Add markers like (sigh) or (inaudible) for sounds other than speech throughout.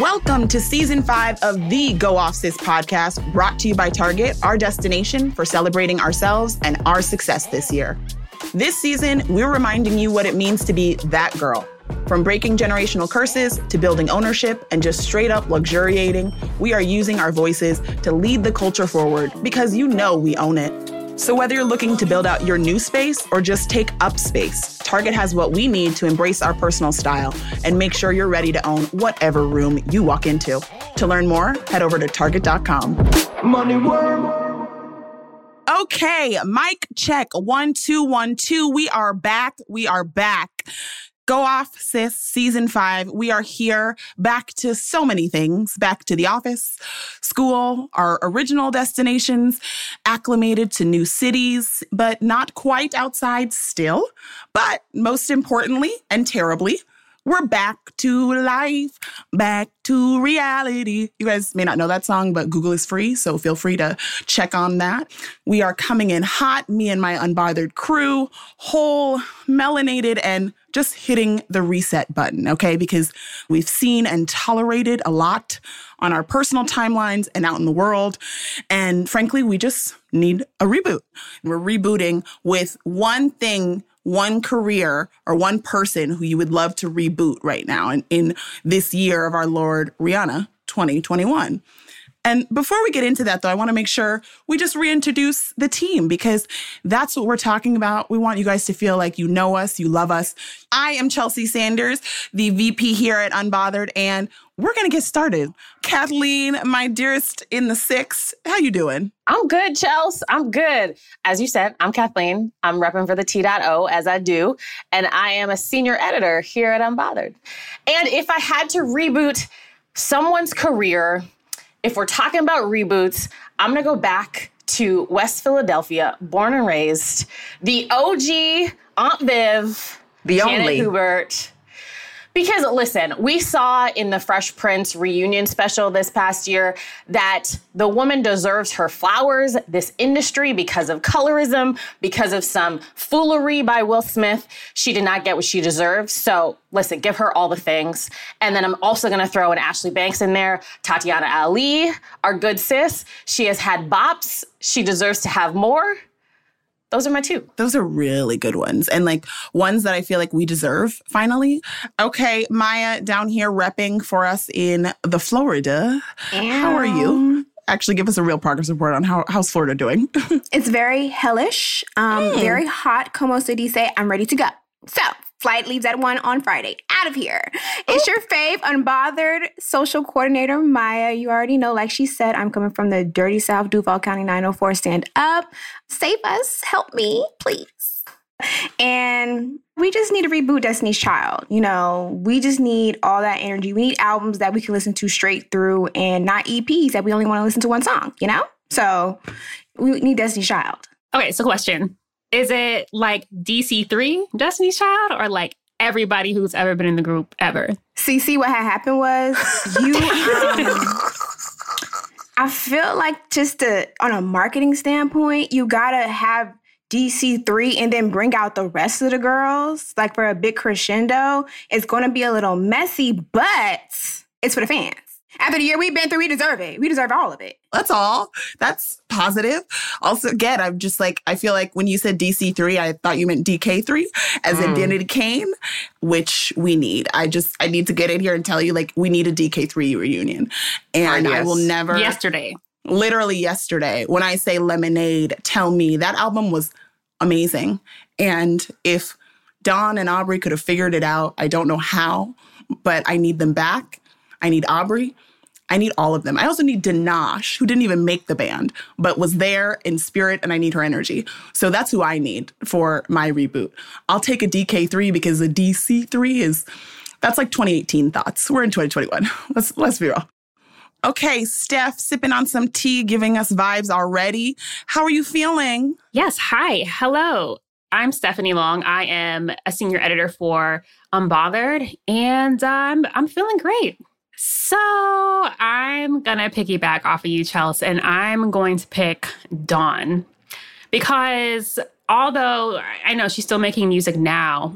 Welcome to season five of the Go Off Sis podcast, brought to you by Target, our destination for celebrating ourselves and our success this year. This season, we're reminding you what it means to be that girl. From breaking generational curses to building ownership and just straight up luxuriating, we are using our voices to lead the culture forward because you know we own it. So, whether you're looking to build out your new space or just take up space, Target has what we need to embrace our personal style and make sure you're ready to own whatever room you walk into. To learn more, head over to Target.com. Money worm. Okay, mic check. One, two, one, two. We are back. We are back. Go off, sis, season five. We are here back to so many things back to the office, school, our original destinations, acclimated to new cities, but not quite outside still. But most importantly and terribly, we're back to life, back to reality. You guys may not know that song, but Google is free, so feel free to check on that. We are coming in hot, me and my unbothered crew, whole, melanated, and just hitting the reset button, okay? Because we've seen and tolerated a lot on our personal timelines and out in the world. And frankly, we just need a reboot. We're rebooting with one thing one career or one person who you would love to reboot right now in, in this year of our Lord Rihanna 2021. And before we get into that, though, I want to make sure we just reintroduce the team because that's what we're talking about. We want you guys to feel like you know us, you love us. I am Chelsea Sanders, the VP here at Unbothered, and we're going to get started. Kathleen, my dearest in the six, how you doing? I'm good, Chels. I'm good. As you said, I'm Kathleen. I'm repping for the T.O as I do, and I am a senior editor here at Unbothered. And if I had to reboot someone's career, if we're talking about reboots, I'm gonna go back to West Philadelphia, born and raised, the OG Aunt Viv, the Janet only Hubert. Because listen, we saw in the Fresh Prince reunion special this past year that the woman deserves her flowers, this industry, because of colorism, because of some foolery by Will Smith. She did not get what she deserved. So listen, give her all the things. And then I'm also going to throw in Ashley Banks in there, Tatyana Ali, our good sis. She has had bops. She deserves to have more those are my two. Those are really good ones and like ones that I feel like we deserve finally. Okay, Maya down here repping for us in the Florida. How are you? Actually, give us a real progress report on how how's Florida doing. (laughs) it's very hellish, um, mm. very hot. Como se dice, I'm ready to go. So, flight leaves at one on Friday. Out of here. It's your fave, unbothered social coordinator, Maya. You already know, like she said, I'm coming from the dirty South, Duval County 904. Stand up, save us, help me, please. And we just need to reboot Destiny's Child. You know, we just need all that energy. We need albums that we can listen to straight through and not EPs that we only want to listen to one song, you know? So we need Destiny's Child. Okay, so question. Is it like DC3, Destiny's Child, or like everybody who's ever been in the group ever? See what had happened was you. (laughs) Um, I feel like just to, on a marketing standpoint, you gotta have DC3 and then bring out the rest of the girls, like for a big crescendo. It's gonna be a little messy, but it's for the fans. After the year we've been through, we deserve it. We deserve all of it. That's all. That's positive. Also, again, I'm just like, I feel like when you said DC3, I thought you meant DK3 as mm. in Danity Kane, which we need. I just, I need to get in here and tell you, like, we need a DK3 reunion. And yes. I will never. Yesterday. Literally yesterday. When I say Lemonade, tell me that album was amazing. And if Dawn and Aubrey could have figured it out, I don't know how, but I need them back. I need Aubrey. I need all of them. I also need Danash, who didn't even make the band, but was there in spirit, and I need her energy. So that's who I need for my reboot. I'll take a DK3 because the DC3 is that's like 2018 thoughts. We're in 2021. (laughs) Let's let's be real. Okay, Steph, sipping on some tea, giving us vibes already. How are you feeling? Yes. Hi. Hello. I'm Stephanie Long. I am a senior editor for Unbothered, and um, I'm feeling great. So I'm gonna piggyback off of you, Chelsea, and I'm going to pick Dawn because although I know she's still making music now,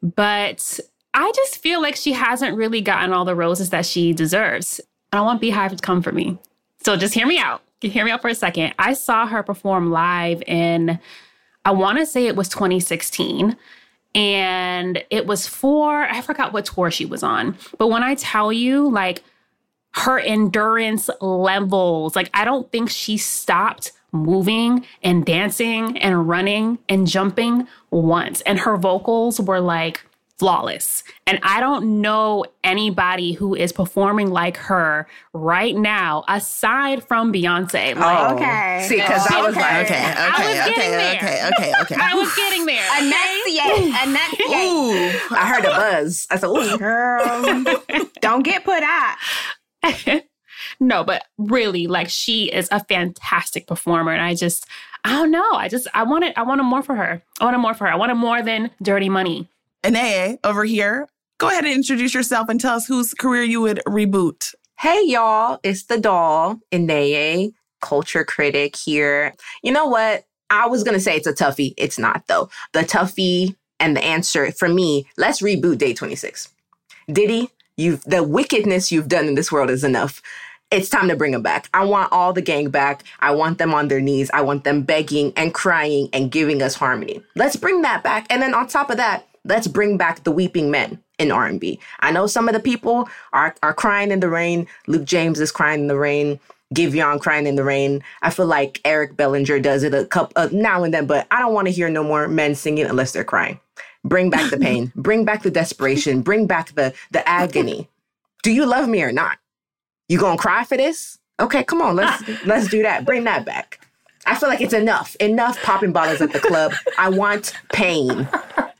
but I just feel like she hasn't really gotten all the roses that she deserves. I don't want BeyHive to come for me. So just hear me out. Hear me out for a second. I saw her perform live in, I want to say it was 2016. And it was for, I forgot what tour she was on. But when I tell you, like, her endurance levels, like, I don't think she stopped moving and dancing and running and jumping once. And her vocals were like, flawless. And I don't know anybody who is performing like her right now, aside from Beyonce. Like, Oh, Okay. See, because I was Okay. like, Okay, I was okay, okay, there. okay, okay, okay. I was getting there. (laughs) Enunciate. Enunciate. Ooh. I heard a buzz. I said, ooh. Girl, don't get put out. (laughs) no, but really, like she is a fantastic performer. And I just, I don't know. I just, I wanted, I wanted more for her. I wanted more for her. I wanted more than Dirty Money. Ineye over here. Go ahead and introduce yourself and tell us whose career you would reboot. Hey, y'all. It's the doll, Ineye, culture critic here. You know what? I was going to say it's a toughie. It's not, though. The toughie and the answer for me, let's reboot Day26. Diddy, you've the wickedness you've done in this world is enough. It's time to bring them back. I want all the gang back. I want them on their knees. I want them begging and crying and giving us harmony. Let's bring that back. And then on top of that, let's bring back the weeping men in R&B. I know some of the people are are crying in the rain. Luke James is crying in the rain. Giveon crying in the rain. I feel like Eric Bellinger does it a couple uh, now and then, but I don't want to hear no more men singing unless they're crying. Bring back the pain. (laughs) bring back the desperation. Bring back the the agony. Do you love me or not? You gonna cry for this? Okay, come on, let's (laughs) let's do that. Bring that back. I feel like it's enough. Enough popping bottles at the club. I want pain.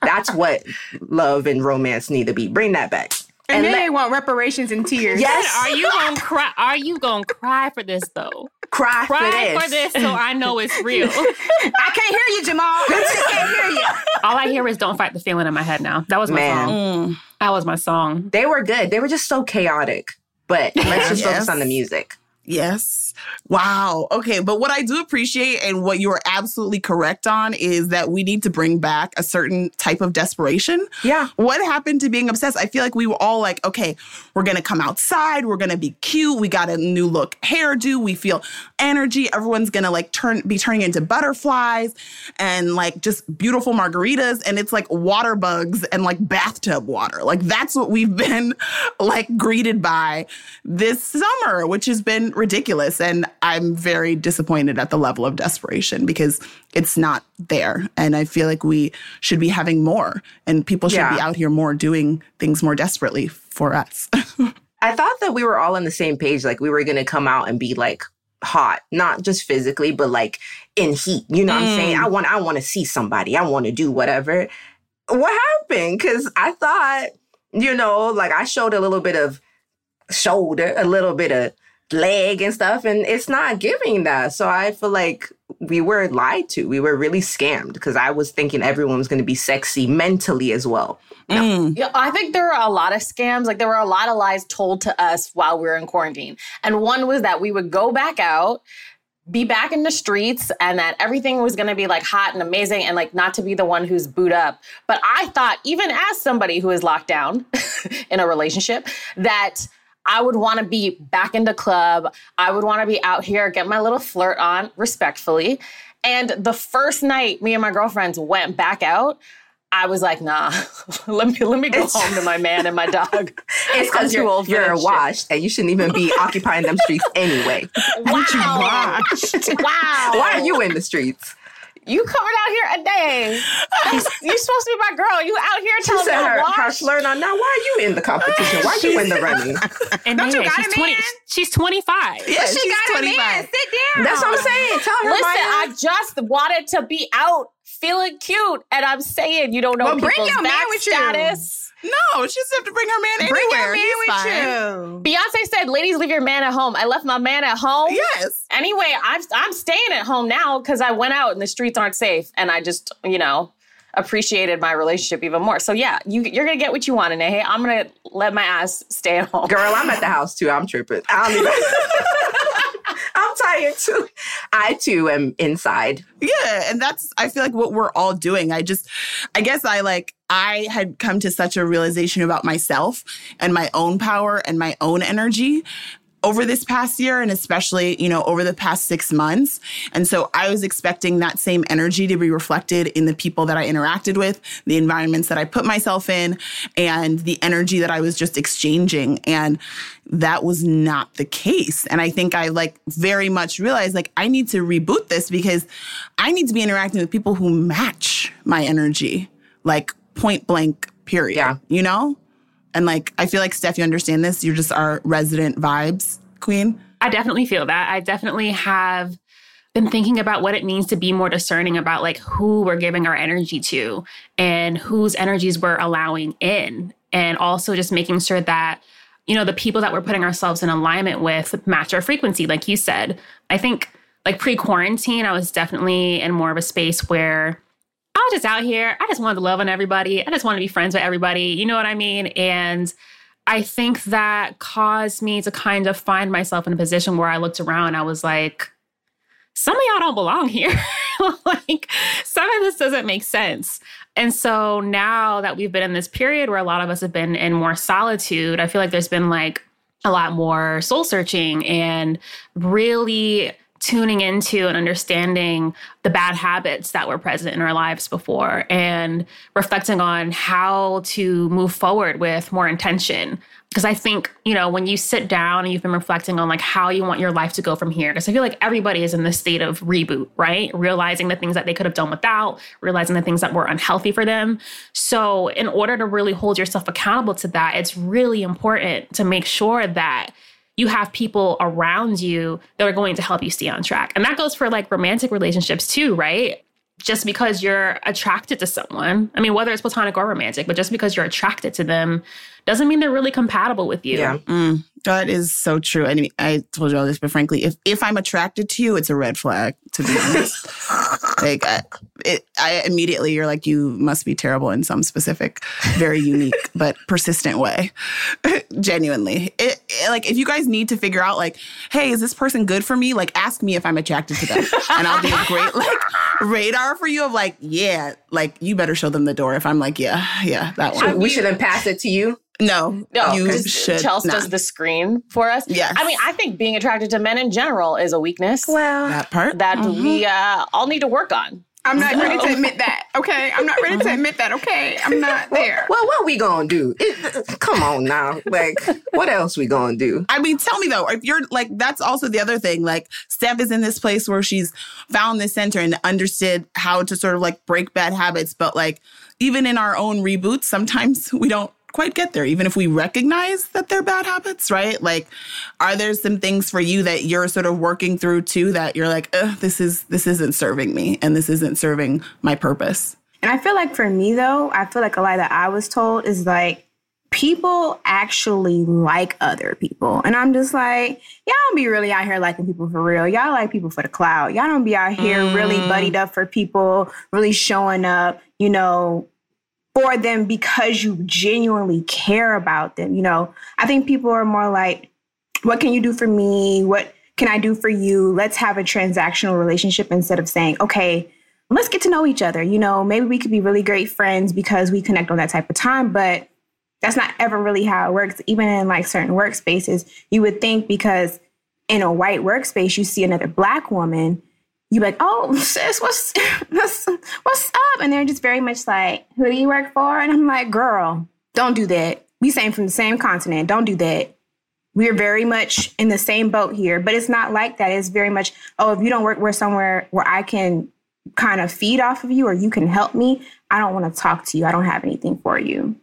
That's what love and romance need to be. Bring that back. And, And then let- they want reparations and tears. Yes. Are you gonna cry? Are you gonna cry for this though? Cry, Cry for for this. this so I know it's real. (laughs) I can't hear you, Jamal. I just can't hear you. All I hear is "Don't fight the feeling" in my head now. That was my Man. song. Mm. That was my song. They were good. They were just so chaotic. But let's just focus on the music. Yes. Wow. Okay. But what I do appreciate and what you are absolutely correct on is that we need to bring back a certain type of desperation. Yeah. What happened to being obsessed? I feel like we were all like, okay, we're going to come outside. We're going to be cute. We got a new look hairdo. We feel energy. Everyone's to like turn, be turning into butterflies and like just beautiful margaritas. And it's like water bugs and like bathtub water. Like that's what we've (laughs) been like greeted by this summer, which has been ridiculous. And I'm very disappointed at the level of desperation because it's not there. And I feel like we should be having more and people should be out here more doing things more desperately for us. (laughs) I thought that we were all on the same page. Like we were going to come out and be like hot, not just physically, but like in heat. You know what I'm saying? I mm. want, I want to see somebody. I want to do whatever. What happened? Because I thought, you know, like I showed a little bit of shoulder, a little bit of leg and stuff, and it's not giving that. So I feel like we were lied to. We were really scammed because I was thinking everyone was going to be sexy mentally as well. Mm. Yeah, I think there were a lot of scams. Like there were a lot of lies told to us while we were in quarantine. And one was that we would go back out, be back in the streets, and that everything was gonna be like hot and amazing and like not to be the one who's booed up. But I thought, even as somebody who is locked down (laughs) in a relationship, that I would want to be back in the club. I would want to be out here, get my little flirt on respectfully. And the first night me and my girlfriends went back out, I was like, nah, (laughs) let me let me go It's- home to my man and my (laughs) dog. It's because you're, old you're washed and you shouldn't even be (laughs) occupying them streets anyway. Wow. wow. Why are you in the streets? You coming out here a day? (laughs) you supposed to be my girl. You out here She telling me said to her, her wash? flirt. Now, why are you in the competition? Why are you in the running? (laughs) And Don't you got she's a man? She's 25. Yeah, She she's got a man. Sit down. That's what I'm saying. Tell her, Listen, Maya. I just wanted to be out feeling cute, and I'm saying you don't know Well, bring people's your man back with you. status. No, she doesn't have to bring her man Bring anywhere. your man with you. Beyonce said, "Ladies, leave your man at home." I left my man at home. Yes. Anyway, I'm I'm staying at home now because I went out and the streets aren't safe, and I just you know appreciated my relationship even more. So yeah, you you're gonna get what you want, and hey, I'm gonna let my ass stay at home. Girl, I'm at the house too. I'm tripping. I don't even. (laughs) I'm tired too. I too am inside. Yeah, and that's I feel like what we're all doing. I just I guess I like I had come to such a realization about myself and my own power and my own energy over this past year and especially, you know, over the past 6 months. And so I was expecting that same energy to be reflected in the people that I interacted with, the environments that I put myself in, and the energy that I was just exchanging and that was not the case. And I think I like very much realized like I need to reboot this because I need to be interacting with people who match my energy. Like point blank period. Yeah. You know? And like I feel like Steph, you understand this. You're just our resident vibes queen. I definitely feel that. I definitely have been thinking about what it means to be more discerning about like who we're giving our energy to and whose energies we're allowing in. And also just making sure that, you know, the people that we're putting ourselves in alignment with match our frequency, like you said. I think like pre quarantine, I was definitely in more of a space where Just out here. I just wanted to love on everybody. I just wanted to be friends with everybody. You know what I mean? And I think that caused me to kind of find myself in a position where I looked around. I was like, some of y'all don't belong here. (laughs) like, some of this doesn't make sense. And so now that we've been in this period where a lot of us have been in more solitude, I feel like there's been like a lot more soul searching and really tuning into and understanding the bad habits that were present in our lives before and reflecting on how to move forward with more intention. Because i think you know when you sit down and you've been reflecting on like how you want your life to go from here because i feel like everybody is in this state of reboot right? Realizing the things that they could have done without realizing the things that were unhealthy for them. So in order to really hold yourself accountable to that it's really important to make sure that you have people around you that are going to help you stay on track. And that goes for like romantic relationships too, right? Just because you're attracted to someone, I mean, whether it's platonic or romantic, but just because you're attracted to them doesn't mean they're really compatible with you. Yeah. Mm, that is so true. I mean, I told you all this, but frankly, if if I'm attracted to you, it's a red flag. To be honest, (laughs) like I, uh, it, I immediately you're like you must be terrible in some specific, very unique (laughs) but persistent way. (laughs) Genuinely, it, it- like if you guys need to figure out like, hey, is this person good for me? Like, ask me if I'm attracted to them, and I'll be a great (laughs) like radar for you of like, yeah, like you better show them the door. If I'm like, yeah, yeah, that one. we shouldn't pass it to you. No, No, you because should Chelsea not. does the screen for us. Yes. I mean, I think being attracted to men in general is a weakness Well, that part. that Mhm. we uh, all need to work on. I'm not ready to admit that. Okay, I'm not ready to admit that. Okay, I'm not there. well, what we gonna do? It, come on now. Like, what else we gonna do? I mean, tell me though, if you're like, that's also the other thing. Like, Steph is in this place where she's found the center and understood how to sort of like break bad habits. But like, even in our own reboots, sometimes (laughs) we don't quite get there, even if we recognize that they're bad habits, right? Like, are there some things for you that you're sort of working through too that you're like, Ugh, this is this isn't serving me and this isn't serving my purpose? And I feel like for me though, I feel like a lie that I was told is like people actually like other people. And I'm just like, y'all don't be really out here liking people for real. Y'all like people for the cloud. Y'all don't be out here really mm. buddied up for people, really showing up, you know, for them because you genuinely care about them. You know, I think people are more like, what can you do for me? What can I do for you? Let's have a transactional relationship instead of saying, okay, let's get to know each other. You know, maybe we could be really great friends because we connect on that type of time, but that's not ever really how it works. Even in like certain workspaces, you would think because in a white workspace, you see another black woman, you like, oh, (laughs) sis, what's, what's, what's up? And they're just very much like, who do you work for? And I'm like, girl, don't do that. We same from the same continent. Don't do that. We're very much in the same boat here, but it's not like that. It's very much, oh, if you don't work where somewhere where I can kind of feed off of you or you can help me, I don't want to talk to you. I don't have anything for you.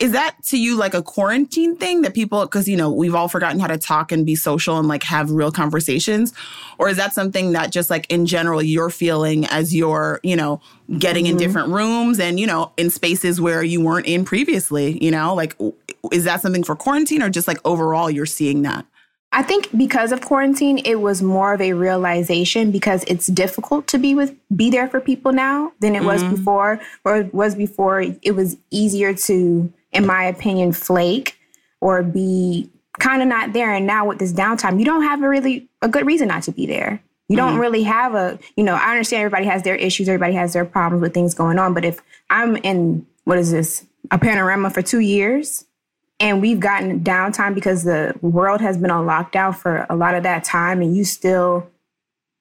Is that to you like a quarantine thing that people because you know we've all forgotten how to talk and be social and like have real conversations? Or is that something that just like in general you're feeling as you're you know getting in mm-hmm. different rooms and you know in spaces where you weren't in previously you know? Like is that something for quarantine or just like overall you're seeing that? I think because of quarantine, it was more of a realization because it's difficult to be with be there for people now than it was mm-hmm. before, or it was before. It was easier to, in my opinion, flake or be kind of not there. And now with this downtime, you don't have a really a good reason not to be there. You don't mm-hmm. really have a, you know, I understand everybody has their issues, everybody has their problems with things going on. But if I'm in, what is this, a panorama for two years and we've gotten downtime because the world has been on lockdown for a lot of that time and you still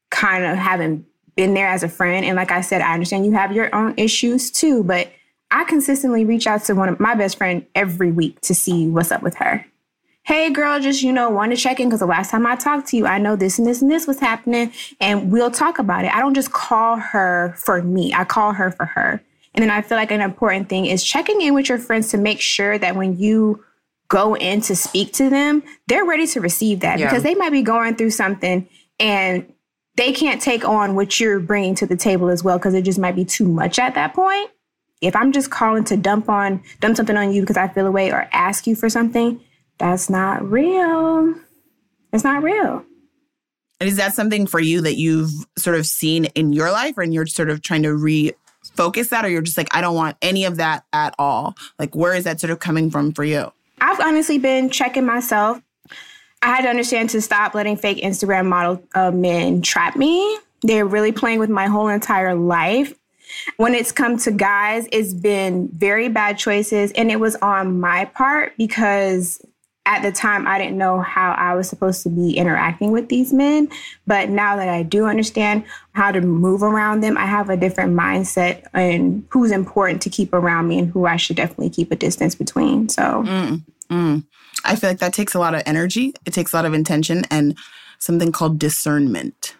kind of haven't been there as a friend. And like I said, I understand you have your own issues too, but I consistently reach out to one of my best friend every week to see what's up with her. Hey girl, just you know, want to check in because the last time I talked to you, I know this and this and this was happening, and we'll talk about it. I don't just call her for me, I call her for her. And then I feel like an important thing is checking in with your friends to make sure that when you go in to speak to them, they're ready to receive that Yeah. because they might be going through something and they can't take on what you're bringing to the table as well because it just might be too much at that point. If I'm just calling to dump on dump something on you because I feel away or ask you for something, that's not real. It's not real. And is that something for you that you've sort of seen in your life and you're sort of trying to refocus that or you're just like, I don't want any of that at all? Like, where is that sort of coming from for you? I've honestly been checking myself. I had to understand to stop letting fake Instagram model uh, men trap me. They're really playing with my whole entire life. When it's come to guys, it's been very bad choices, and it was on my part because at the time I didn't know how I was supposed to be interacting with these men. But now that I do understand how to move around them, I have a different mindset and who's important to keep around me and who I should definitely keep a distance between. So. Mm. I feel like that takes a lot of energy. It takes a lot of intention and something called discernment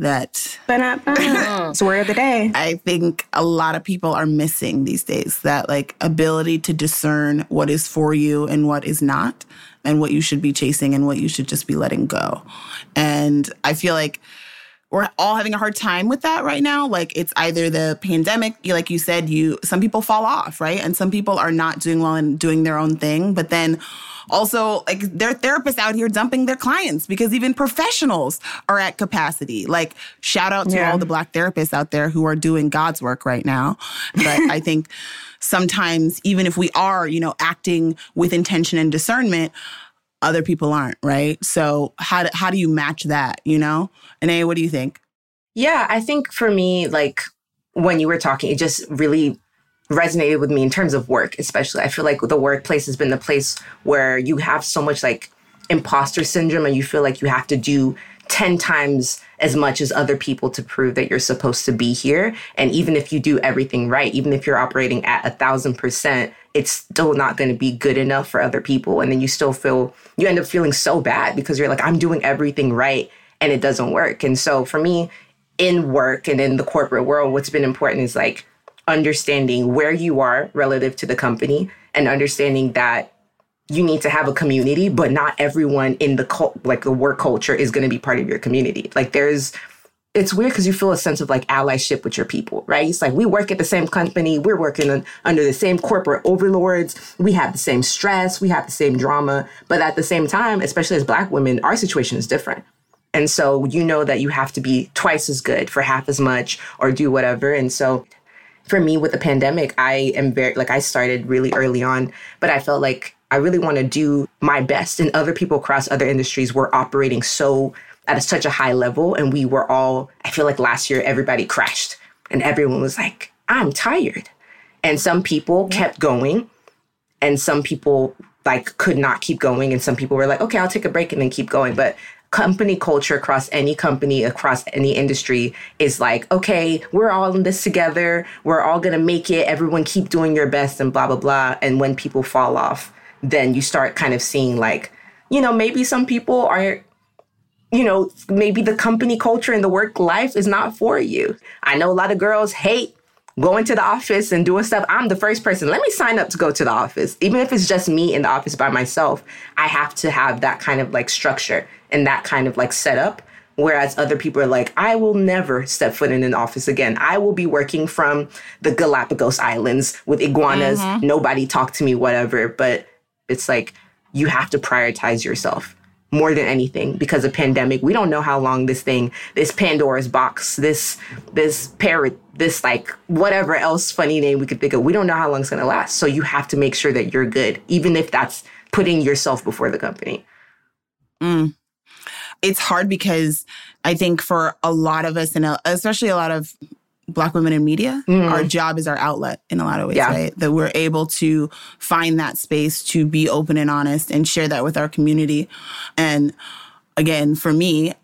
that Ba-da-ba. Mm. It's word of the day. I think a lot of people are missing these days that like ability to discern what is for you and what is not and what you should be chasing and what you should just be letting go. And I feel like we're all having a hard time with that right now. Like it's either the pandemic, you- like you said, you some people fall off, right? And some people are not doing well and doing their own thing. But then also like there are therapists out here dumping their clients because even professionals are at capacity. Like shout out to Yeah. all the black therapists out there who are doing God's work right now. But (laughs) I think sometimes even if we are, you know, acting with intention and discernment, other people aren't, right? So how do, how do you match that, you know? And A, what do you think? Yeah, I think for me, like when you were talking, it just really resonated with me in terms of work, especially. I feel like the workplace has been the place where you have so much like imposter syndrome and you feel like you have to do 10 times as much as other people to prove that you're supposed to be here. And even if you do everything right, even if you're operating at a thousand percent, it's still not going to be good enough for other people. And then you still feel, you end up feeling so bad because you're like, I'm doing everything right and it doesn't work. And so for me, in work and in the corporate world, what's been important is like understanding where you are relative to the company and understanding that you need to have a community, but not everyone in the cult, like the work culture is going to be part of your community. Like there's, it's weird because you feel a sense of like allyship with your people, right? It's like we work at the same company, we're working on, under the same corporate overlords, we have the same stress, we have the same drama, but at the same time, especially as Black women, our situation is different. And so you know that you have to be twice as good for half as much or do whatever. And so for me with the pandemic, I am very like I started really early on, but I felt like I really want to do my best. And other people across other industries were operating so at such a high level, and we were all. I feel like last year everybody crashed, and everyone was like, "I'm tired," and some people kept going, and some people like could not keep going, and some people were like, "Okay, I'll take a break and then keep going," but company culture across any company across any industry is like okay we're all in this together. We're all gonna make it. Everyone keep doing your best and blah blah blah. And when people fall off then you start kind of seeing like you know maybe some people are you know maybe the company culture and the work life is not for you. I know a lot of girls hate going to the office and doing stuff. I'm the first person let me sign up to go to the office. Even if it's just me in the office by myself i have to have that kind of like structure and that kind of like setup. Whereas other people are like i will never step foot in an office again. I will be working from the galapagos islands with iguanas. Mm-hmm. Nobody talk to me whatever. But it's like you have to prioritize yourself more than anything because of pandemic. We don't know how long this thing this pandora's box this this parrot this like whatever else funny name we could think of we don't know how long it's to last. So you have to make sure that you're good even if that's putting yourself before the company. Mm. it's hard because I think for a lot of us, and especially a lot of Black women in media, our mm-hmm. job is our outlet in a lot of ways, Yeah. right? That we're able to find that space to be open and honest and share that with our community. And again, for me,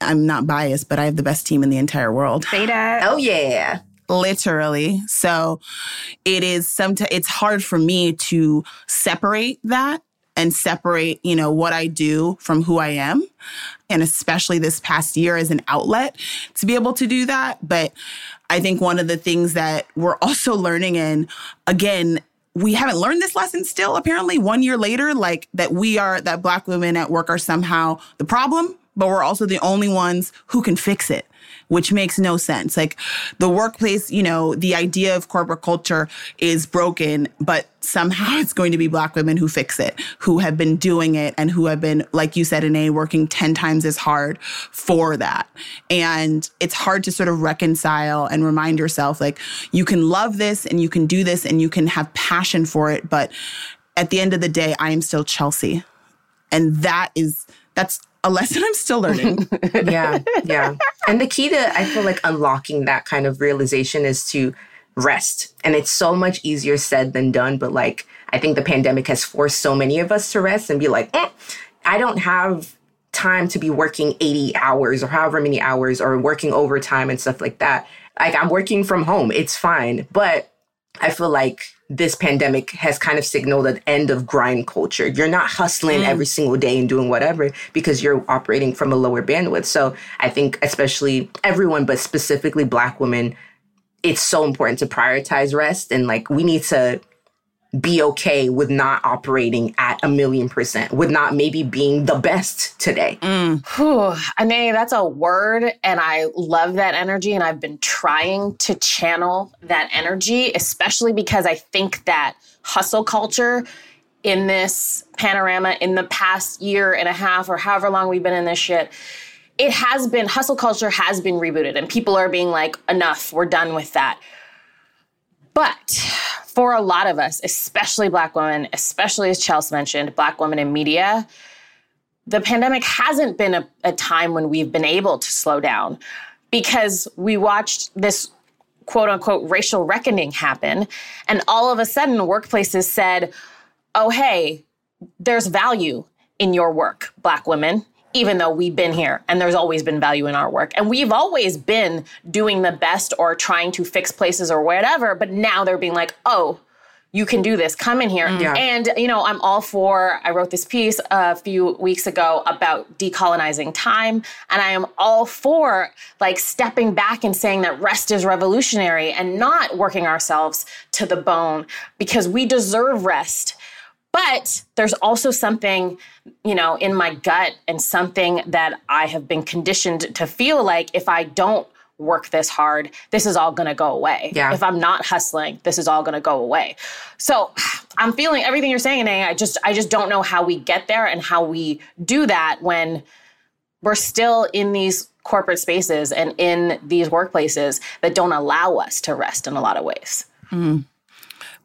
I'm not biased, but I have the best team in the entire world Say that. Oh yeah. literally. So it is sometimes it's hard for me to separate that and separate, you know, what I do from who I am. And especially this past year as an outlet to be able to do that. But I think one of the things that we're also learning, and again, we haven't learned this lesson still, apparently, one year later, like that we are, that Black women at work are somehow the problem, but we're also the only ones who can fix it which makes no sense. Like the workplace, you know, the idea of corporate culture is broken, but somehow it's going to be black women who fix it, who have been doing it and who have been, like you said, in a working 10 times as hard for that. And it's hard to sort of reconcile and remind yourself like you can love this and you can do this and you can have passion for it. But at the end of the day, I am still Chelsea. And that is, that's a lesson I'm still learning. (laughs) yeah, yeah. And the key to I feel like unlocking that kind of realization is to rest. And it's so much easier said than done, but like I think the pandemic has forced so many of us to rest and be like, "Mm, I don't have time to be working 80 hours or however many hours or working overtime and stuff like that. Like I'm working from home. It's fine. But I feel like this pandemic has kind of signaled an end of grind culture. You're not hustling mm. every single day and doing whatever because you're operating from a lower bandwidth. So I think, especially everyone, but specifically Black women, it's so important to prioritize rest. And like, we need to be okay with not operating at a million percent, with not maybe being the best today. Mm. Whew, Ineye, that's a word, and I love that energy. And I've been trying to channel that energy, especially because I think that hustle culture in this panorama in the past year and a half or however long we've been in this shit, it has been, hustle culture has been rebooted, and people are being like, enough, we're done with that. But for a lot of us, especially Black women, especially as Chelsea mentioned, Black women in media, the pandemic hasn't been a, a time when we've been able to slow down because we watched this quote unquote racial reckoning happen. And all of a sudden, workplaces said, oh, hey, there's value in your work, Black women, even though we've been here and there's always been value in our work. And we've always been doing the best or trying to fix places or whatever. But now they're being like, oh, you can do this. Come in here. Yeah. And, you know, I'm all for, I wrote this piece a few weeks ago about decolonizing time. And I am all for like stepping back and saying that rest is revolutionary and not working ourselves to the bone because we deserve rest. But there's also something, you know, in my gut and something that I have been conditioned to feel like if I don't work this hard, this is all gonna go away. Yeah. If I'm not hustling, this is all gonna go away. So I'm feeling everything you're saying, and I just I just don't know how we get there and how we do that when we're still in these corporate spaces and in these workplaces that don't allow us to rest in a lot of ways. Mm-hmm.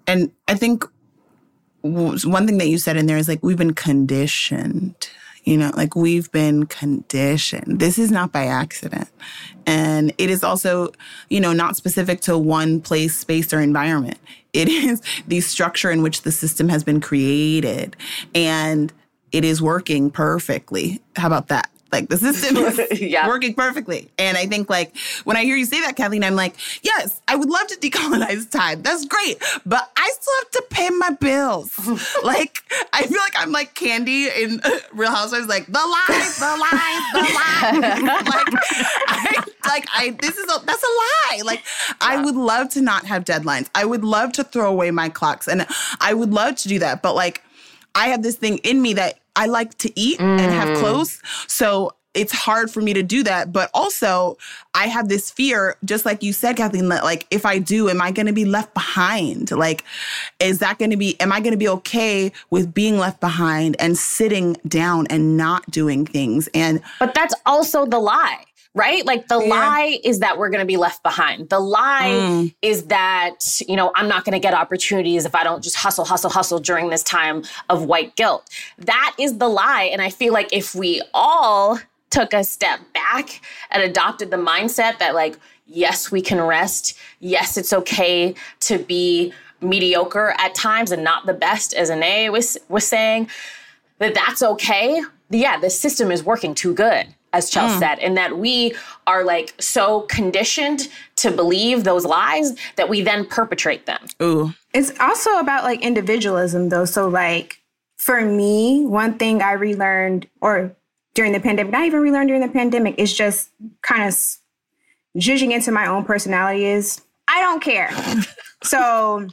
And I think one thing that you said in there is like, we've been conditioned, you know, like we've been conditioned. This is not by accident. And it is also, you know, not specific to one place, space, or environment. (laughs) It is the structure in which the system has been created and it is working perfectly. How about that? Like the system is (laughs) Yeah. working perfectly. And I think like when I hear you say that, Kathleen, I'm like, yes, I would love to decolonize time. That's great. But I still have to pay my bills. (laughs) like I feel like I'm like Kandi in (laughs) Real Housewives, like the lies, the lies, the lies. like I like I this is a that's a lie. Like I would love to not have deadlines. I would love to throw away my clocks. And I would love to do that. But like I have this thing in me that I like to eat and have mm. clothes. So it's hard for me to do that. But also, I have this fear, just like you said, Kathleen, that like if I do, am I going to be left behind? Like, is that going to be, am I going to be okay with being left behind and sitting down and not doing things? And But that's also the lie, right? Like the lie is that we're going to be left behind. The lie mm. is that, you know, I'm not going to get opportunities if I don't just hustle, hustle, hustle during this time of white guilt. That is the lie. And I feel like if we all took a step back and adopted the mindset that, like, yes, we can rest. Yes, it's okay to be mediocre at times and not the best, as Ineye was, was saying, that that's okay. Yeah, the system is working too good, as Chelsea mm. said, and that we are like so conditioned to believe those lies that we then perpetrate them. Ooh. It's also about like individualism though. So like for me, one thing I relearned or during the pandemic, not even relearned during the pandemic, is just kind of judging into my own personality is I don't care. (laughs) so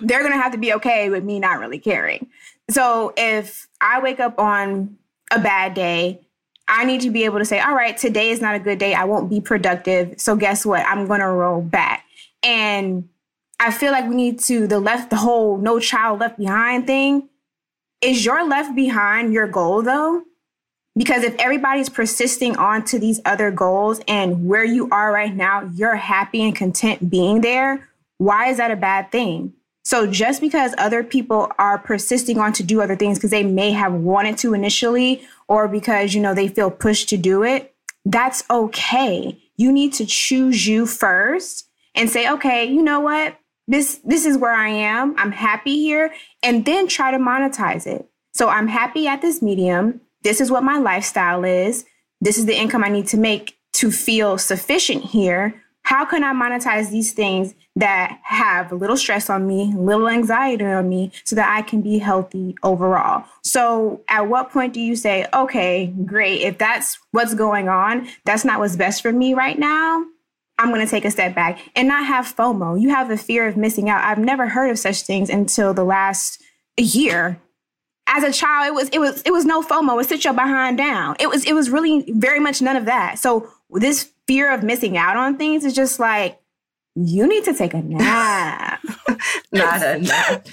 they're gonna have to be okay with me not really caring. So if I wake up on a bad day, I need to be able to say, all right, today is not a good day. I won't be productive. So guess what? I'm gonna roll back. And I feel like we need to the left the whole no child left behind thing. Is your left behind your goal though? Because if everybody's persisting on to these other goals and where you are right now, you're happy and content being there, why is that a bad thing? So just because other people are persisting on to do other things because they may have wanted to initially or because you know they feel pushed to do it, that's okay. You need to choose you first and say, "Okay, you know what? This this is where I am. I'm happy here." And then try to monetize it. So I'm happy at this medium. This is what my lifestyle is. This is the income I need to make to feel sufficient here. How can I monetize these things that have little stress on me, little anxiety on me, so that I can be healthy overall? So, at what point do you say, okay, great, if that's what's going on, that's not what's best for me right now? I'm going to take a step back and not have FOMO. You have the fear of missing out. I've never heard of such things until the last year as a child it was it was it was no FOMO. It sit your behind down. It was it was really very much none of that. So this fear of missing out on things is just like you need to take a nap. (laughs) (laughs) Not a nap.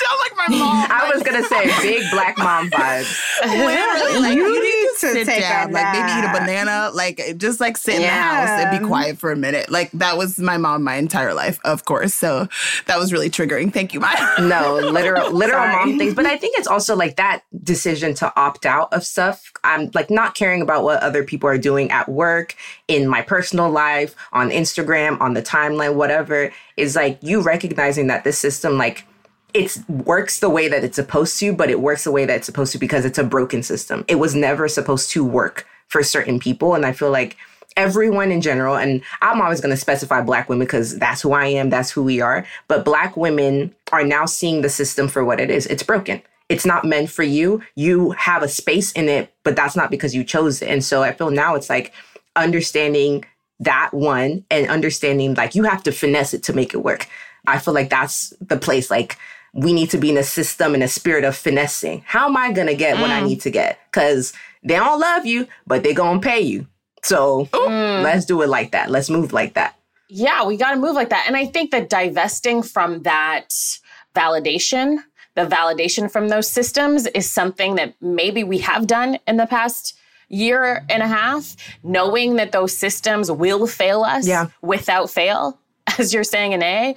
You, you sound like my mom. (laughs) I was gonna say (laughs) big black mom vibes. (laughs) Literally, like, You you, need need to to sit take a down, like maybe eat a banana, like just like sit in the house and be quiet for a minute. Like that was my mom my entire life, of course. So that was really triggering. Thank you, Maya. No, literal literal Sorry. mom things. But I think it's also like that decision to opt out of stuff. I'm like not caring about what other people are doing at work, in my personal life, on Instagram, on the timeline, whatever, is like you recognizing that this system like it works the way that it's supposed to, but it works the way that it's supposed to because it's a broken system. It was never supposed to work for certain people. And I feel like everyone in general, and I'm always going to specify black women because that's who I am, that's who we are. But black women are now seeing the system for what it is. It's broken. It's not meant for you. You have a space in it, but that's not because you chose it. And so I feel now it's like understanding that one and understanding like you have to finesse it to make it work. I feel like that's the place like we need to be in a system in a spirit of finessing. How am I gonna get what I mm. need to get? Because they don't love you, but they're gonna pay you. So mm. let's do it like that. Let's move like that. Yeah, we got to move like that. And I think that divesting from that validation, the validation from those systems is something that maybe we have done in the past year and a half, knowing that those systems will fail us Yeah. without fail, (laughs) as you're saying in A.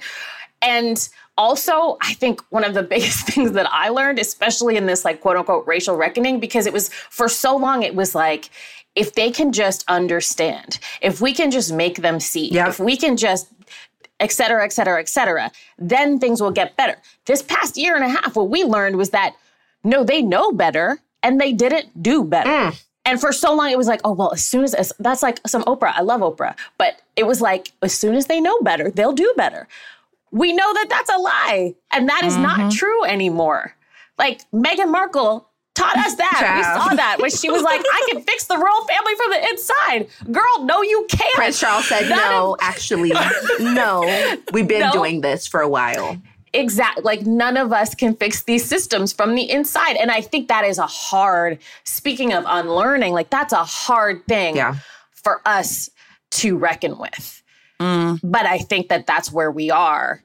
And also, I think one of the (laughs) biggest things that I learned, especially in this like quote unquote racial reckoning, because it was for so long, it was like, if they can just understand, if we can just make them see, Yep. if we can just et cetera, et cetera, et cetera, then things will get better. This past year and a half, what we learned was that no, they know better and they didn't do better. Mm. And for so long, it was like, oh, well, as soon as, as that's like some Oprah. I love Oprah. But it was like, as soon as they know better, they'll do better. We know that that's a lie. And that is not mm-hmm. true anymore. Like Meghan Markle taught us that. We saw that when she was like, I can fix the royal family from the inside. Girl, no, you can't. Prince Charles said, None no, of- actually, (laughs) no. We've been No. doing this for a while. exactly like none of us can fix these systems from the inside and i think that is a hard speaking of unlearning like that's a hard thing Yeah. for us to reckon with Mm. but i think that that's where we are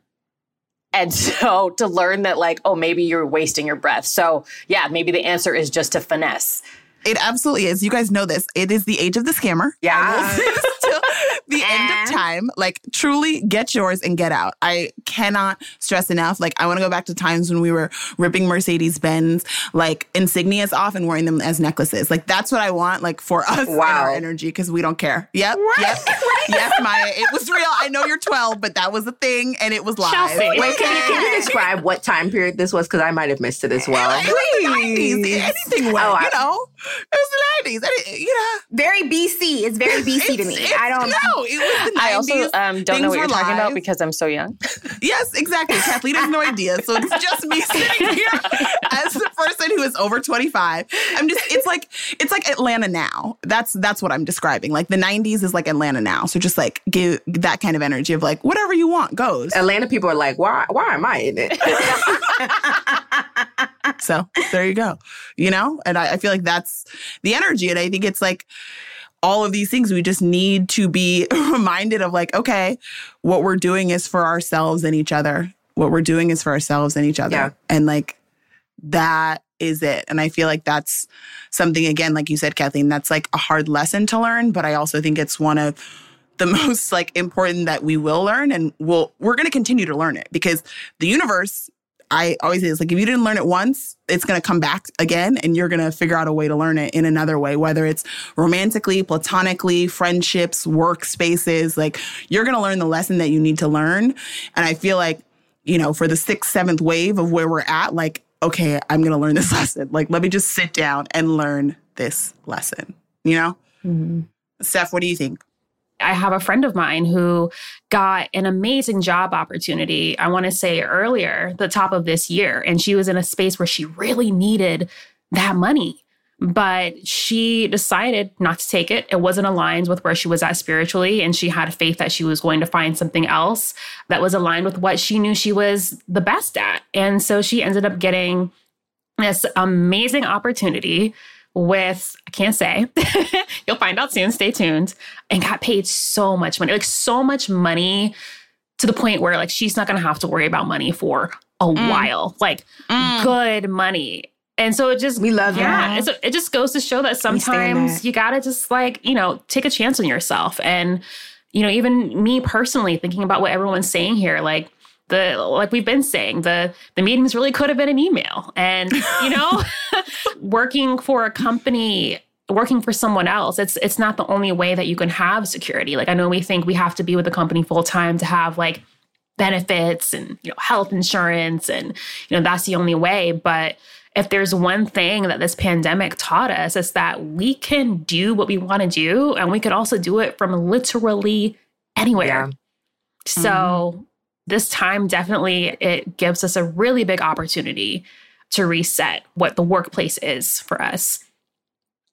and (laughs) so to learn that like oh maybe you're wasting your breath so yeah maybe the answer is just to finesse It absolutely is. You guys know this. It is the age of the scammer. Yeah. The end of time. Like, truly get yours and get out. I cannot stress enough. Like, I want to go back to times when we were ripping Mercedes Benz, like insignias off and wearing them as necklaces. Like, that's what I want, like, for (laughs) us and Wow. our energy because we don't care. Yep. Yep. (laughs) yes, Maya. It was real. I know you're 12, but that was a thing and it was live. Chelsea. Wait, can you, can you (laughs) describe what time period this was? Because I might have missed it as well. It was the 90s. Anything went, Oh, you know? It was the 90s. Any- you know? Very BC. It's very BC to me. I don't. No, it was the 90s. I also um, don't Things know what you're were talking about because I'm so young. (laughs) Yes, exactly. Kathleen has no idea. So it's just me sitting (laughs) here as the person who is over 25. I'm just it's like it's like Atlanta now. That's that's what I'm describing. Like the 90s is like Atlanta now. So just like give that kind of energy of like whatever you want goes. Atlanta people are like, why? Why am I in it? (laughs) So there you go. You know? And I, I feel like that's the energy. And I think it's like all of these things we just need to be (laughs) reminded of like, okay, what we're doing is for ourselves and each other. What we're doing is for ourselves and each other. Yeah. And like that is it. And I feel like that's something again, like you said, Kathleen, that's like a hard lesson to learn. But I also think it's one of the (laughs) most like important that we will learn and we'll we're gonna continue to learn it because the universe I always say it's like if you didn't learn it once, it's gonna come back again and you're gonna figure out a way to learn it in another way, whether it's romantically, platonically, friendships, workspaces, like you're gonna learn the lesson that you need to learn. And I feel like, you know, for the sixth, seventh wave of where we're at, like, okay, I'm gonna learn this (laughs) lesson. Like, let me just sit down and learn this lesson, you know? Mm-hmm. Steph, what do you think? I have a friend of mine who got an amazing job opportunity, I want to say earlier, the top of this year. And she was in a space where she really needed that money. But she decided not to take it. It wasn't aligned with where she was at spiritually. And she had faith that she was going to find something else that was aligned with what she knew she was the best at. And so she ended up getting this amazing opportunity with I can't say. (laughs) You'll find out soon. Stay tuned. And got paid so much money, like so much money to the point where like she's not gonna have to worry about money for a Mm. while. Like good money. And so it just We love yeah, that. it's, it just goes to show that sometimes that. you gotta just like, you know, take a chance on yourself. And, you know, even me personally thinking about what everyone's saying here, like the like we've been saying, the the meetings really could have been an email. And, you (laughs) know, working for a company working for someone else it's it's not the only way that you can have security like i know we think we have to be with the company full time to have like benefits and you know health insurance and you know that's the only way but if there's one thing that this pandemic taught us is that we can do what we want to do and we could also do it from literally anywhere Yeah. so mm-hmm. This time definitely it gives us a really big opportunity to reset what the workplace is for us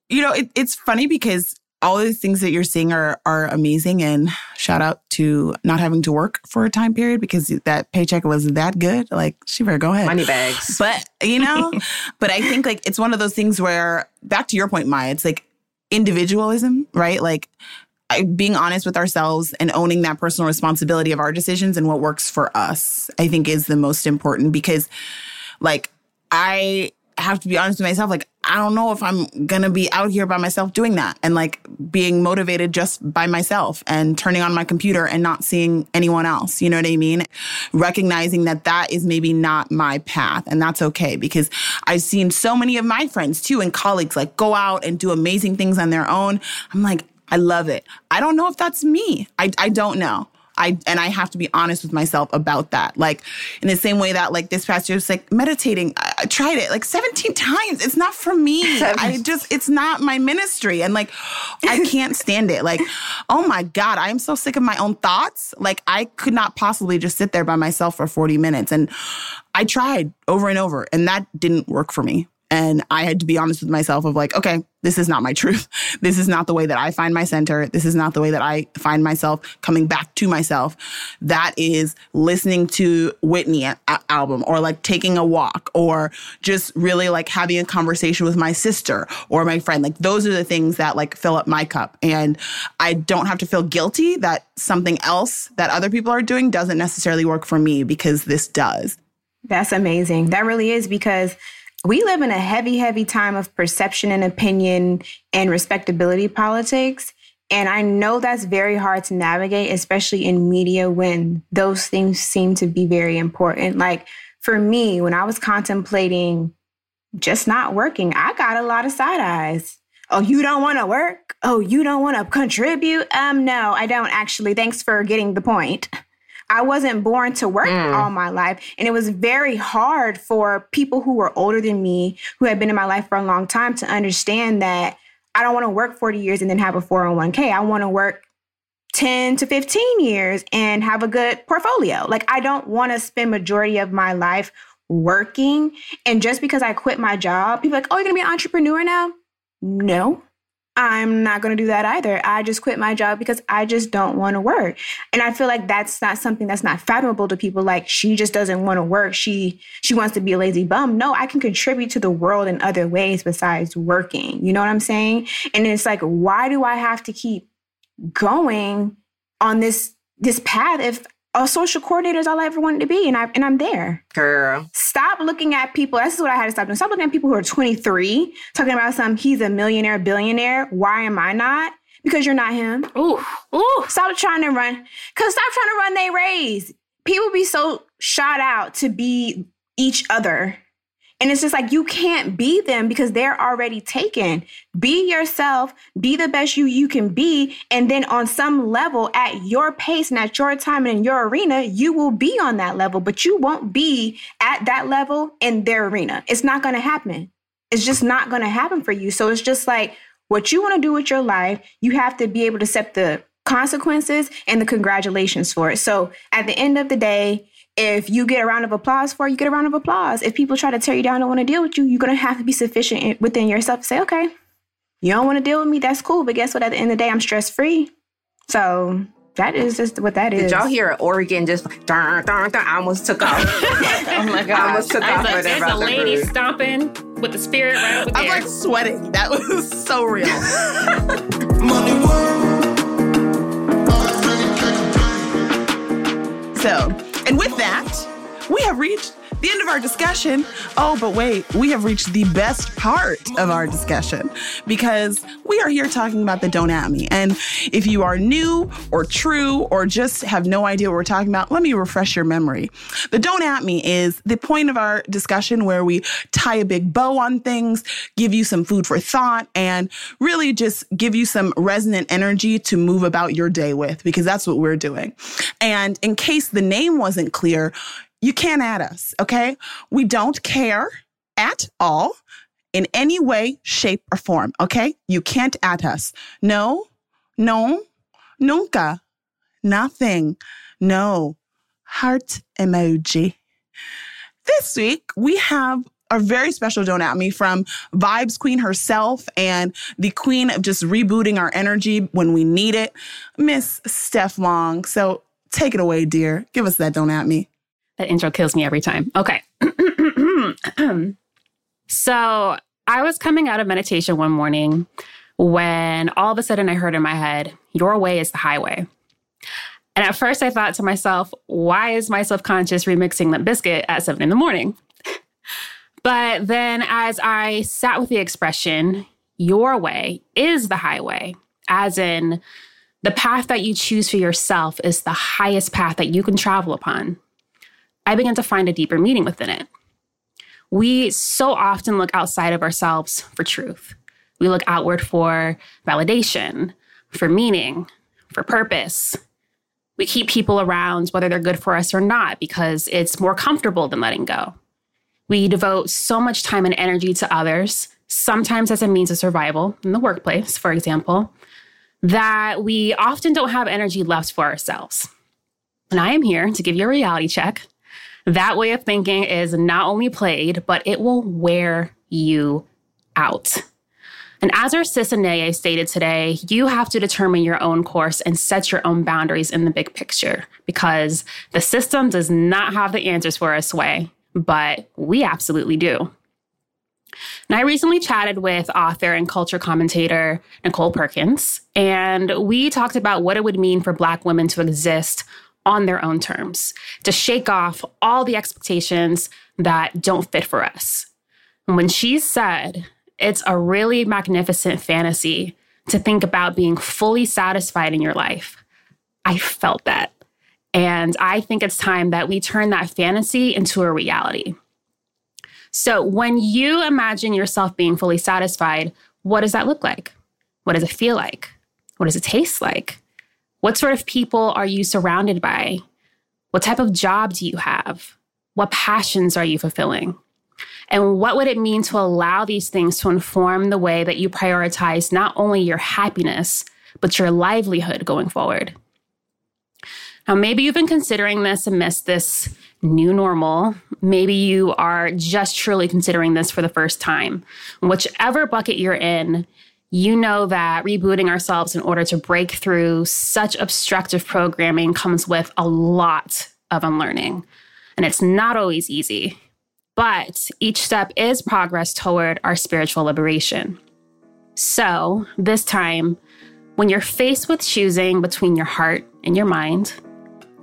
you know, it, it's funny because all these things that you're seeing are are amazing, and shout out to not having to work for a time period because that paycheck was that good. Like, she better go ahead. Money bags. (laughs) But you know, (laughs) but I think like it's one of those things where back to your point, Maya, it's like individualism, right? Like I, being honest with ourselves and owning that personal responsibility of our decisions and what works for us, I think is the most important because like I have to be honest with myself. Like, I don't know if I'm gonna be out here by myself doing that and like being motivated just by myself and turning on my computer and not seeing anyone else. You know what I mean? Recognizing that that is maybe not my path and that's okay because I've seen so many of my friends too and colleagues like go out and do amazing things on their own. I'm like, I love it. I don't know if that's me. I, I don't know. I and I have to be honest with myself about that. Like in the same way that like this past year was like meditating. I, I tried it like 17 times. It's not for me. (laughs) I just it's not my ministry. And like I (laughs) can't stand it. Like, oh my God, I am so sick of my own thoughts. Like I could not possibly just sit there by myself for 40 minutes. And I tried over and over, and that didn't work for me. And I had to be honest with myself of like, okay, this is not my truth. (laughs) This is not the way that I find my center. This is not the way that I find myself coming back to myself. That is listening to Whitney album or like taking a walk or just really like having a conversation with my sister or my friend. Like those are the things that like fill up my cup. And I don't have to feel guilty that something else that other people are doing doesn't necessarily work for me because this does. That's amazing. That really is because we live in a heavy, heavy time of perception and opinion and respectability politics. And I know that's very hard to navigate, especially in media when those things seem to be very important. Like for me, when I was contemplating just not working, I got a lot of side eyes. Oh, you don't want to work? Oh, you don't want to contribute? Um, no, I don't actually. Thanks for getting the point. I wasn't born to work Mm. all my life. And it was very hard for people who were older than me, who had been in my life for a long time, to understand that I don't want to work 40 years and then have a 401k. I want to work 10 to 15 years and have a good portfolio. Like I don't want to spend majority of my life working. And just because I quit my job, people are like, oh, you're gonna be an entrepreneur now? No. I'm not going to do that either. I just quit my job because I just don't want to work. And I feel like that's not something that's not fathomable to people like she just doesn't want to work. She she wants to be a lazy bum. No, I can contribute to the world in other ways besides working. You know what I'm saying? And it's like why do I have to keep going on this this path if a social coordinator is all I ever wanted to be and I and I'm there. Girl. Stop looking at people. That's what I had to stop doing. Stop looking at people who are 23 talking about some he's a millionaire, billionaire. Why am I not? Because you're not him. Ooh, ooh. Stop trying to run. Cause stop trying to run they raise. People be so shot out to be each other. And it's just like you can't be them because they're already taken. Be yourself, be the best you you can be, and then on some level at your pace and at your time and in your arena, you will be on that level, but you won't be at that level in their arena. It's not going to happen. It's just not going to happen for you. So it's just like what you want to do with your life, you have to be able to accept the consequences and the congratulations for it. So at the end of the day, if you get a round of applause for it, you get a round of applause. If people try to tear you down and don't want to deal with you, you're going to have to be sufficient within yourself to say, okay, you don't want to deal with me, that's cool. But guess what? At the end of the day, I'm stress free. So that is just what that is. Did y'all hear Oregon just dun, dun, dun, I almost took off. (laughs) Oh my god! I god. almost took off There's a, there's a about the lady groove. stomping with the spirit right over I'm like sweating. That was so real. (laughs) Money world. I really can't complain. So, and with that, we have reached the end of our discussion. Oh, but wait, we have reached the best part of our discussion because we are here talking about the Don't At Me. And if you are new or true or just have no idea what we're talking about, let me refresh your memory. The Don't At Me is the point of our discussion where we tie a big bow on things, give you some food for thought, and really just give you some resonant energy to move about your day with because that's what we're doing. And in case the name wasn't clear, you can't add us, okay? We don't care at all in any way, shape, or form, okay? You can't add us. No, no, nunca, nothing, no. Heart emoji. This week, we have a very special Don't At Me from Vibes Queen herself and the queen of just rebooting our energy when we need it, Miss Steph Long. So take it away, dear. Give us that Don't At Me. That intro kills me every time. Okay. (clears throat) so I was coming out of meditation one morning when all of a sudden I heard in my head, Your way is the highway. And at first I thought to myself, why is my subconscious remixing Limp Bizkit at seven in the morning? (laughs) But then as I sat with the expression, your way is the highway, as in the path that you choose for yourself is the highest path that you can travel upon. I began to find a deeper meaning within it. We so often look outside of ourselves for truth. We look outward for validation, for meaning, for purpose. We keep people around, whether they're good for us or not, because it's more comfortable than letting go. We devote so much time and energy to others, sometimes as a means of survival in the workplace, for example, that we often don't have energy left for ourselves. And I am here to give you a reality check. That way of thinking is not only played, but it will wear you out. And as our sis Ineye stated today, you have to determine your own course and set your own boundaries in the big picture because the system does not have the answers for us, Way, but we absolutely do. And I recently chatted with author and culture commentator Nichole Perkins, and we talked about what it would mean for Black women to exist on their own terms, to shake off all the expectations that don't fit for us. And when she said, it's a really magnificent fantasy to think about being fully satisfied in your life. I felt that. And I think it's time that we turn that fantasy into a reality. So, when you imagine yourself being fully satisfied, what does that look like? What does it feel like? What does it taste like? What sort of people are you surrounded by? What type of job do you have? What passions are you fulfilling? And what would it mean to allow these things to inform the way that you prioritize not only your happiness, but your livelihood going forward? Now, maybe you've been considering this amidst this new normal. Maybe you are just truly considering this for the first time. Whichever bucket you're in, you know that rebooting ourselves in order to break through such obstructive programming comes with a lot of unlearning. And it's not always easy, but each step is progress toward our spiritual liberation. So, this time, when you're faced with choosing between your heart and your mind,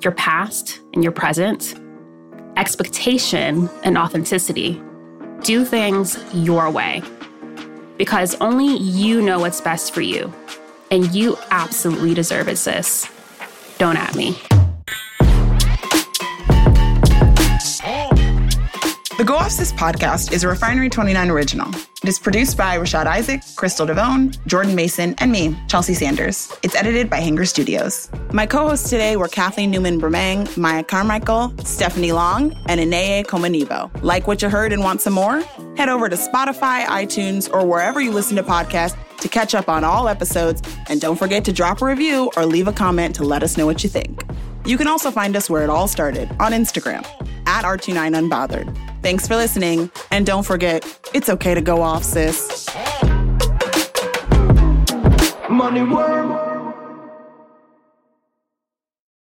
your past and your present, expectation and authenticity, do things your way because only you know what's best for you. And you absolutely deserve it, sis. Don't at me. The Go Off Sis podcast is a Refinery 29 original. It is produced by Rashad Isaac, Crystal Devone, Jordan Mason, and me, Chelsea Sanders. It's edited by Hanger Studios. My co-hosts today were Kathleen Newman Bremang, Maya Carmichael, Stephanie Long, and Ineye Komanibo. Like what you heard and want some more? Head over to Spotify, iTunes, or wherever you listen to podcasts to catch up on all episodes. And don't forget to drop a review or leave a comment to let us know what you think. You can also find us where it all started on Instagram at R29Unbothered. Thanks for listening. And don't forget, it's okay to go off, sis. Money worm.